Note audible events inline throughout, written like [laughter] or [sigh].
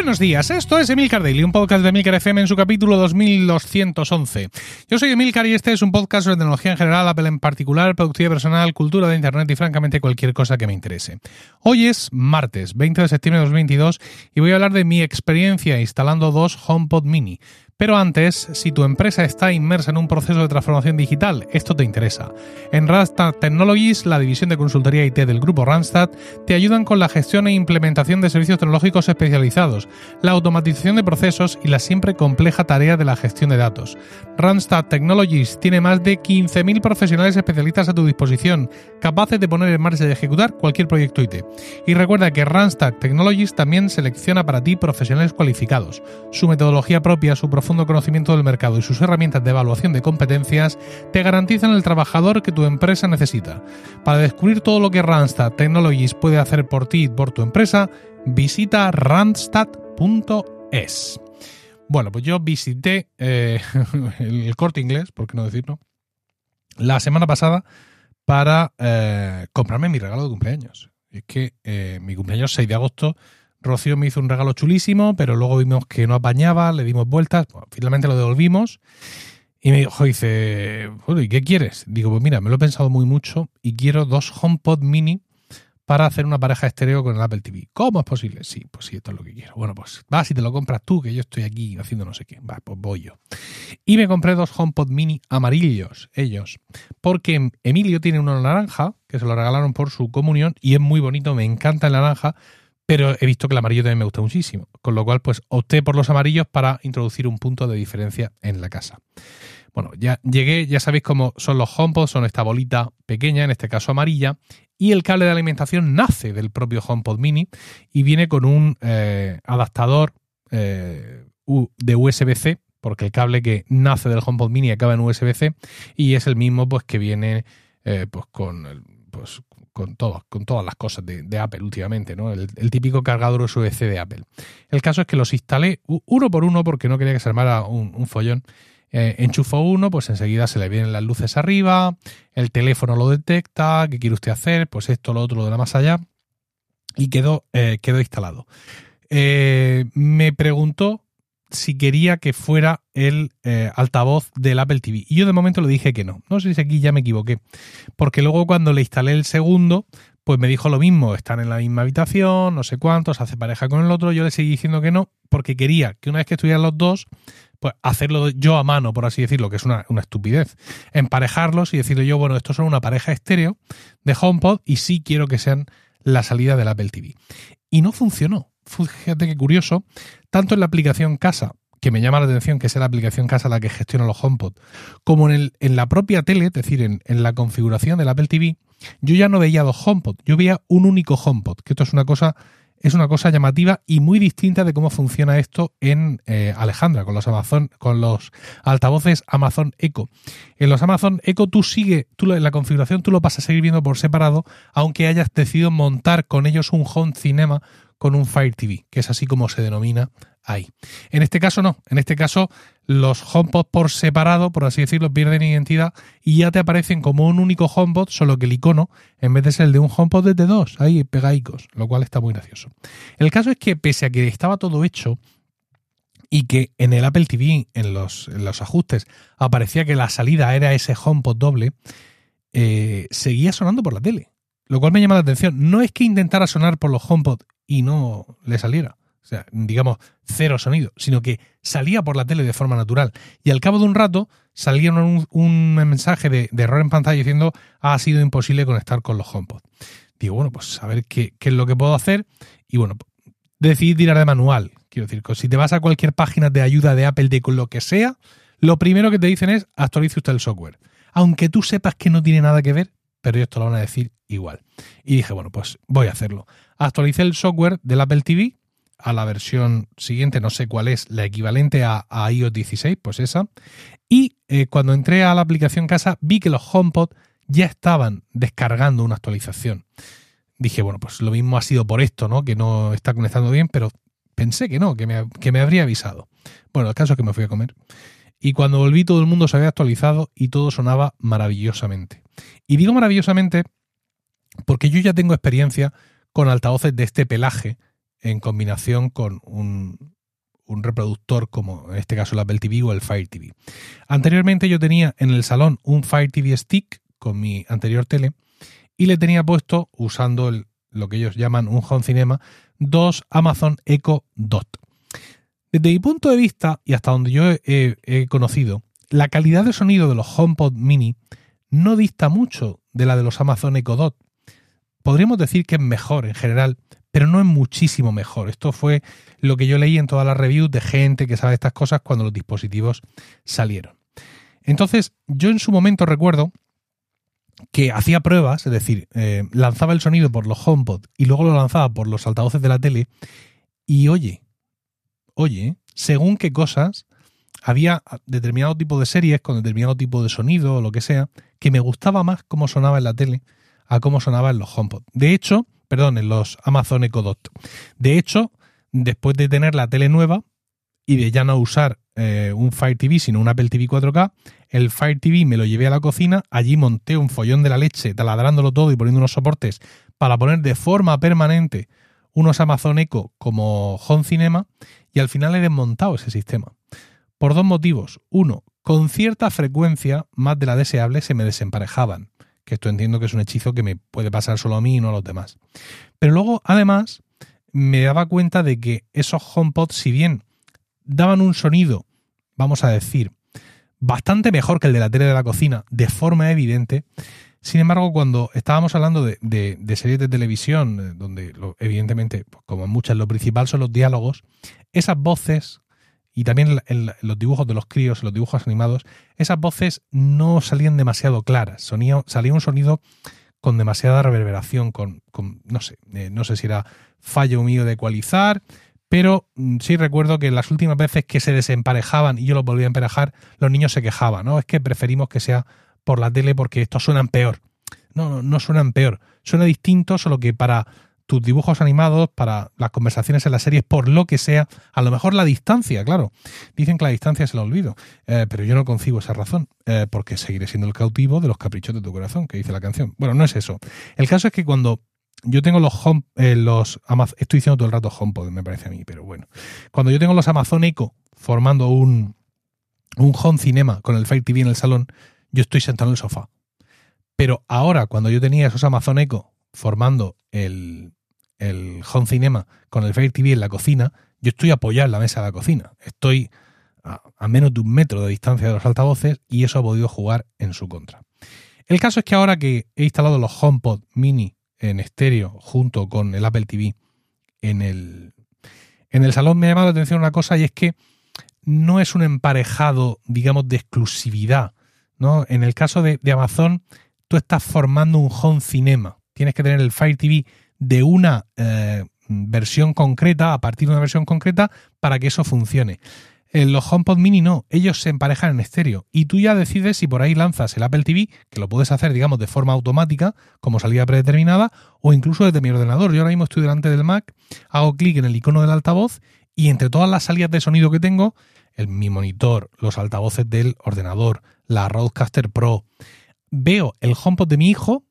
Buenos días, esto es Emilcar Daily, un podcast de Emilcar FM en su capítulo 2211. Yo soy Emilcar y este es un podcast sobre tecnología en general, Apple en particular, productividad personal, cultura de Internet y francamente cualquier cosa que me interese. Hoy es martes, 20 de septiembre de 2022 y voy a hablar de mi experiencia instalando dos HomePod mini. Pero antes, si tu empresa está inmersa en un proceso de transformación digital, esto te interesa. En Randstad Technologies, la división de consultoría IT del grupo Randstad, te ayudan con la gestión e implementación de servicios tecnológicos especializados, la automatización de procesos y la siempre compleja tarea de la gestión de datos. Randstad Technologies tiene más de 15.000 profesionales especialistas a tu disposición, capaces de poner en marcha y ejecutar cualquier proyecto IT. Y recuerda que Randstad Technologies también selecciona para ti profesionales cualificados. Su metodología propia, su profundo conocimiento del mercado y sus herramientas de evaluación de competencias te garantizan el trabajador que tu empresa necesita. Para descubrir todo lo que Randstad Technologies puede hacer por ti y por tu empresa, visita randstad.es. Bueno, pues yo visité eh, [laughs] el corte inglés, por qué no decirlo, la semana pasada para eh, comprarme mi regalo de cumpleaños. Es que eh, mi cumpleaños 6 de agosto Rocío me hizo un regalo chulísimo, pero luego vimos que no apañaba, le dimos vueltas, finalmente lo devolvimos. Y me dijo, dice, ¿y qué quieres? Digo, pues mira, me lo he pensado muy mucho y quiero dos HomePod mini para hacer una pareja estéreo con el Apple TV. ¿Cómo es posible? Sí, pues sí, esto es lo que quiero. Bueno, pues vas y te lo compras tú, que yo estoy aquí haciendo no sé qué. Va, pues voy yo. Y me compré dos HomePod mini amarillos, ellos. Porque Emilio tiene uno naranja, que se lo regalaron por su comunión, y es muy bonito, me encanta el naranja, pero he visto que el amarillo también me gusta muchísimo, con lo cual pues opté por los amarillos para introducir un punto de diferencia en la casa. Bueno, ya llegué, ya sabéis cómo son los HomePod, son esta bolita pequeña, en este caso amarilla, y el cable de alimentación nace del propio HomePod Mini y viene con un eh, adaptador eh, de USB-C, porque el cable que nace del HomePod Mini acaba en USB-C y es el mismo pues que viene eh, pues con el, pues con, con todas las cosas de, Apple últimamente, ¿no? El, típico cargador USB-C de Apple. El caso es que los instalé uno por uno porque no quería que se armara un, follón. Eh, enchufo uno, pues enseguida se le vienen las luces arriba, el teléfono lo detecta, ¿qué quiere usted hacer? Pues esto, lo otro, lo de la más allá. Y quedó, eh, quedó instalado. Eh, me preguntó si quería que fuera el eh, altavoz del Apple TV. Y yo de momento le dije que no. No sé si aquí ya me equivoqué. Porque luego cuando le instalé el segundo, pues me dijo lo mismo, están en la misma habitación, no sé cuántos, hace pareja con el otro. Yo le seguí diciendo que no, porque quería que una vez que estuvieran los dos, pues hacerlo yo a mano, por así decirlo, que es una, una estupidez. Emparejarlos y decirle yo, bueno, estos son una pareja estéreo de HomePod y sí quiero que sean la salida del Apple TV. Y no funcionó fíjate qué curioso, tanto en la aplicación Casa, que me llama la atención que sea la aplicación Casa la que gestiona los HomePod, como en, el, en la propia tele, es decir, en, la configuración del Apple TV, yo ya no veía dos HomePod, yo veía un único HomePod, que esto es una cosa es una cosa llamativa y muy distinta de cómo funciona esto en eh, Alejandra, con los Amazon, con los altavoces Amazon Echo. En los Amazon Echo tú sigue, tú en la configuración tú lo vas a seguir viendo por separado, aunque hayas decidido montar con ellos un home cinema con un Fire TV, que es así como se denomina ahí. En este caso no, en este caso los HomePod por separado, por así decirlo, pierden identidad y ya te aparecen como un único HomePod, solo que el icono, en vez de ser el de un HomePod, es de dos, ahí pegaicos, lo cual está muy gracioso. El caso es que pese a que estaba todo hecho, y que en el Apple TV, en los, los ajustes, aparecía que la salida era ese HomePod doble, eh, seguía sonando por la tele. Lo cual me llama la atención. No es que intentara sonar por los HomePod y no le saliera. O sea, digamos, cero sonido, sino que salía por la tele de forma natural. Y al cabo de un rato salía un, mensaje de, error en pantalla diciendo ha sido imposible conectar con los HomePod. Digo, bueno, pues a ver qué, es lo que puedo hacer. Y bueno, decidí tirar de manual. Quiero decir, si te vas a cualquier página de ayuda de Apple de lo que sea, lo primero que te dicen es actualice usted el software. Aunque tú sepas que no tiene nada que ver, pero ellos lo van a decir igual. Y dije, bueno, pues voy a hacerlo. Actualicé el software del Apple TV a la versión siguiente, no sé cuál es, la equivalente a, iOS 16, pues esa. Y eh, cuando entré a la aplicación casa, vi que los HomePod ya estaban descargando una actualización. Dije, bueno, pues lo mismo ha sido por esto, ¿no? Que no está conectando bien, pero pensé que no, que me, que me habría avisado. Bueno, el caso es que me fui a comer. Y cuando volví todo el mundo se había actualizado y todo sonaba maravillosamente. Y digo maravillosamente porque yo ya tengo experiencia con altavoces de este pelaje en combinación con un, un reproductor como en este caso el Apple TV o el Fire TV. Anteriormente yo tenía en el salón un Fire TV Stick con mi anterior tele y le tenía puesto, usando lo que ellos llaman un Home Cinema, dos Amazon Echo Dot. Desde mi punto de vista, y hasta donde yo he, conocido, la calidad de sonido de los HomePod Mini no dista mucho de la de los Amazon Echo Dot. Podríamos decir que es mejor en general, pero no es muchísimo mejor. Esto fue lo que yo leí en todas las reviews de gente que sabe estas cosas cuando los dispositivos salieron. Entonces, yo en su momento recuerdo que hacía pruebas, es decir, eh, lanzaba el sonido por los HomePod y luego lo lanzaba por los altavoces de la tele y oye, oye, según qué cosas, había determinado tipo de series con determinado tipo de sonido o lo que sea, que me gustaba más cómo sonaba en la tele a cómo sonaba en los HomePod. De hecho, perdón, en los Amazon Echo Dot. De hecho, después de tener la tele nueva y de ya no usar eh, un Fire TV, sino un Apple TV 4K, el Fire TV me lo llevé a la cocina, allí monté un follón de la leche, taladrándolo todo y poniendo unos soportes para poner de forma permanente unos Amazon Echo como Home Cinema y al final he desmontado ese sistema. Por dos motivos. Uno, con cierta frecuencia, más de la deseable, se me desemparejaban. Que esto entiendo que es un hechizo que me puede pasar solo a mí y no a los demás. Pero luego, además, me daba cuenta de que esos HomePods, si bien daban un sonido, vamos a decir, bastante mejor que el de la tele de la cocina, de forma evidente, sin embargo, cuando estábamos hablando de, series de televisión, eh, donde evidentemente, pues, como en muchas, lo principal son los diálogos, esas voces y también los dibujos de los críos, los dibujos animados, esas voces no salían demasiado claras. salía un sonido con demasiada reverberación, con, no sé, eh, no sé si era fallo mío de ecualizar, pero mm, sí recuerdo que las últimas veces que se desemparejaban y yo los volvía a emparejar, los niños se quejaban, ¿no? Es que preferimos que sea por la tele porque estos suenan peor. No, no, suenan peor. Suena distinto, solo que para tus dibujos animados, para las conversaciones en las series, por lo que sea, a lo mejor la distancia, claro. Dicen que la distancia es el olvido, eh, pero yo no concibo esa razón, eh, porque seguiré siendo el cautivo de los caprichos de tu corazón, que dice la canción. Bueno, no es eso. El caso es que cuando yo tengo los home, eh, los estoy diciendo todo el rato HomePod, me parece a mí, pero bueno. Cuando yo tengo los Amazon Echo formando un, un home cinema con el Fire TV en el salón, yo estoy sentado en el sofá. Pero ahora, cuando yo tenía esos Amazon Echo formando el, el home cinema con el Fire TV en la cocina, yo estoy apoyado en la mesa de la cocina. Estoy a, menos de un metro de distancia de los altavoces y eso ha podido jugar en su contra. El caso es que ahora que he instalado los HomePod mini en estéreo junto con el Apple TV en el, en el salón me ha llamado la atención una cosa y es que no es un emparejado, digamos, de exclusividad. ¿No? En el caso de, Amazon, tú estás formando un home cinema. Tienes que tener el Fire TV de una eh, versión concreta, a partir de una versión concreta, para que eso funcione. En los HomePod Mini no, ellos se emparejan en estéreo y tú ya decides si por ahí lanzas el Apple TV, que lo puedes hacer, digamos, de forma automática, como salida predeterminada, o incluso desde mi ordenador. Yo ahora mismo estoy delante del Mac, hago clic en el icono del altavoz y entre todas las salidas de sonido que tengo, el, mi monitor, los altavoces del ordenador, la Roadcaster Pro, veo el HomePod de mi hijo,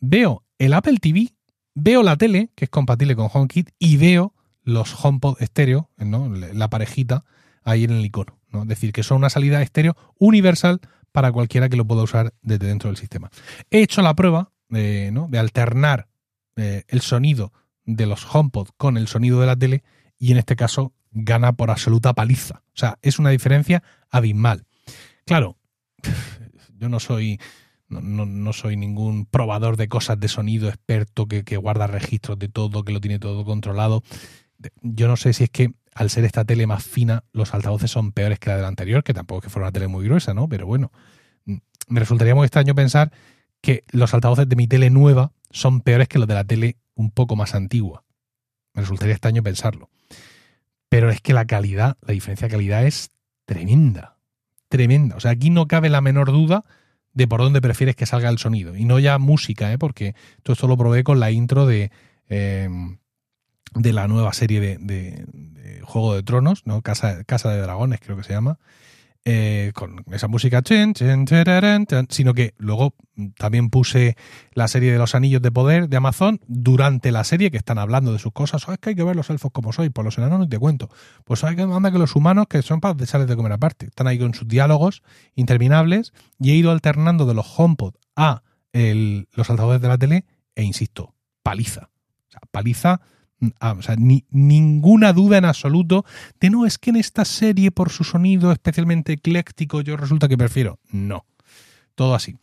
veo el Apple TV, veo la tele, que es compatible con HomeKit, y veo los HomePod estéreo, ¿no? la parejita ahí en el icono. ¿no? Es decir, que son una salida estéreo universal para cualquiera que lo pueda usar desde dentro del sistema. He hecho la prueba de, ¿no? de alternar eh, el sonido de los HomePod con el sonido de la tele y en este caso gana por absoluta paliza. O sea, es una diferencia abismal. Claro, [sighs] yo no soy, no, no, soy ningún probador de cosas de sonido experto que, que guarda registros de todo, que lo tiene todo controlado. Yo no sé si es que al ser esta tele más fina, los altavoces son peores que la de la anterior, que tampoco es que fuera una tele muy gruesa, ¿no? Pero bueno, mm, me resultaría muy extraño pensar que los altavoces de mi tele nueva son peores que los de la tele un poco más antigua. Me resultaría extraño pensarlo. Es que la calidad, la diferencia de calidad es tremenda. Tremenda. O sea, aquí no cabe la menor duda de por dónde prefieres que salga el sonido. Y no ya música, ¿eh? porque todo esto lo probé con la intro de, eh, de la nueva serie de, Juego de Tronos, ¿no? Casa, Casa de Dragones creo que se llama. Eh, con esa música, sino que luego también puse la serie de los anillos de poder de Amazon durante la serie que están hablando de sus cosas. Oh, es que hay que ver los elfos como soy, por los enanos no te cuento. Pues hay que anda que los humanos que son para dejarles de comer aparte. Están ahí con sus diálogos interminables y he ido alternando de los HomePod a el- los altavoces de la tele e insisto, paliza. O sea, paliza Ah, ni, ninguna duda en absoluto de no, es que en esta serie, por su sonido especialmente ecléctico, yo resulta que prefiero. No. Todo así.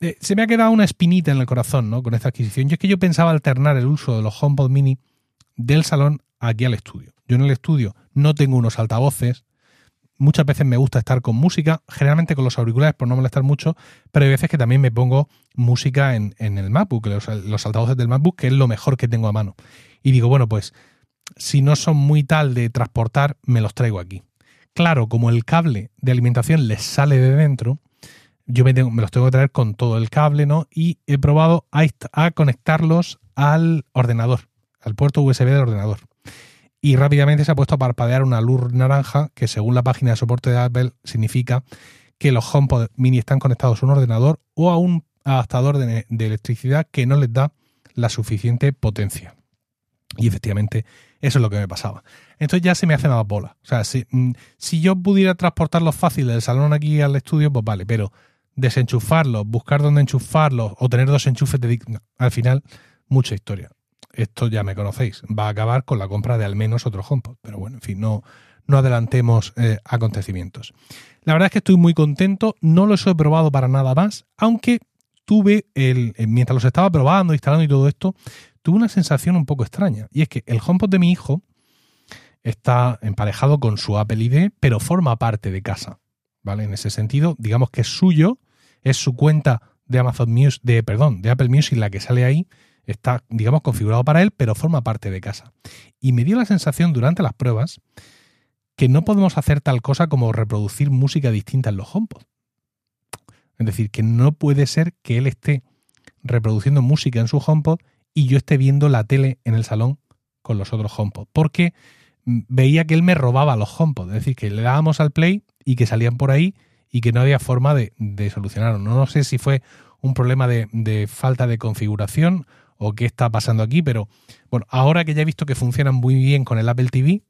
Eh, se me ha quedado una espinita en el corazón, ¿no? Con esta adquisición. Yo es que yo pensaba alternar el uso de los HomePod Mini del salón aquí al estudio. Yo en el estudio no tengo unos altavoces. Muchas veces me gusta estar con música, generalmente con los auriculares por no molestar mucho, pero hay veces que también me pongo música en, en el MacBook, los altavoces del MacBook, que es lo mejor que tengo a mano. Y digo, bueno, pues si no son muy tal de transportar, me los traigo aquí. Claro, como el cable de alimentación les sale de dentro, yo me, los tengo que traer con todo el cable, ¿no? Y he probado a, conectarlos al ordenador, al puerto USB del ordenador. Y rápidamente se ha puesto a parpadear una luz naranja que según la página de soporte de Apple significa que los HomePod mini están conectados a un ordenador o a un adaptador de electricidad que no les da la suficiente potencia. Y efectivamente, eso es lo que me pasaba. Entonces ya se me hace más bola. O sea, si, mm, si yo pudiera transportarlos fácil del salón aquí al estudio, pues vale, pero desenchufarlos, buscar dónde enchufarlos o tener dos enchufes de... no, al final, mucha historia. Esto ya me conocéis. Va a acabar con la compra de al menos otro HomePod. Pero bueno, en fin, no, no adelantemos eh, acontecimientos. La verdad es que estoy muy contento. No los he probado para nada más, aunque tuve, el, eh, mientras los estaba probando, instalando y todo esto, tuve una sensación un poco extraña. Y es que el HomePod de mi hijo está emparejado con su Apple ID, pero forma parte de casa. ¿Vale? En ese sentido, digamos que es suyo, es su cuenta de Amazon Music, de, perdón, de Apple Music, la que sale ahí, está, digamos, configurado para él, pero forma parte de casa. Y me dio la sensación durante las pruebas que no podemos hacer tal cosa como reproducir música distinta en los HomePod. Es decir, que no puede ser que él esté reproduciendo música en su HomePod y yo esté viendo la tele en el salón con los otros HomePod. Porque veía que él me robaba los HomePod. Es decir, que le dábamos al play y que salían por ahí y que no había forma de, de solucionarlo. No, no sé si fue un problema de, de falta de configuración o qué está pasando aquí, pero bueno, ahora que ya he visto que funcionan muy bien con el Apple TV,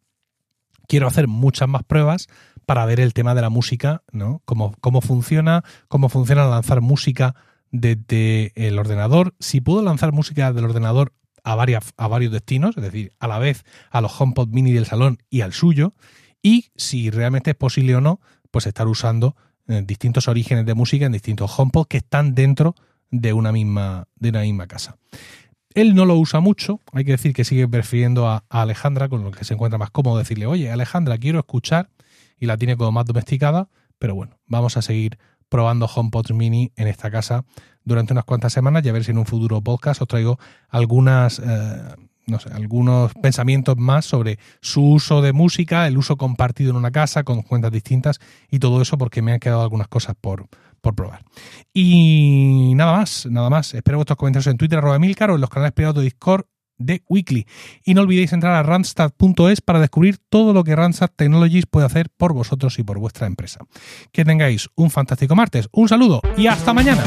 quiero hacer muchas más pruebas para ver el tema de la música, ¿no? Cómo, cómo funciona, cómo funciona lanzar música desde el ordenador. Si puedo lanzar música del ordenador a, varias, a varios destinos, es decir, a la vez a los HomePod mini del salón y al suyo, y si realmente es posible o no, pues estar usando eh, distintos orígenes de música en distintos HomePod que están dentro de una misma, de una misma casa. Él no lo usa mucho, hay que decir que sigue prefiriendo a, a Alejandra, con lo que se encuentra más cómodo decirle, oye, Alejandra, quiero escuchar, y la tiene como más domesticada, pero bueno, vamos a seguir probando HomePod Mini en esta casa durante unas cuantas semanas y a ver si en un futuro podcast os traigo algunas, eh, no sé, algunos pensamientos más sobre su uso de música, el uso compartido en una casa con cuentas distintas y todo eso porque me han quedado algunas cosas por, por probar. Y nada más, nada más. Espero vuestros comentarios en Twitter, arroba Milcar o en los canales privados de Discord de Weekly. Y no olvidéis entrar a randstad.es para descubrir todo lo que Randstad Technologies puede hacer por vosotros y por vuestra empresa. Que tengáis un fantástico martes, un saludo y hasta mañana.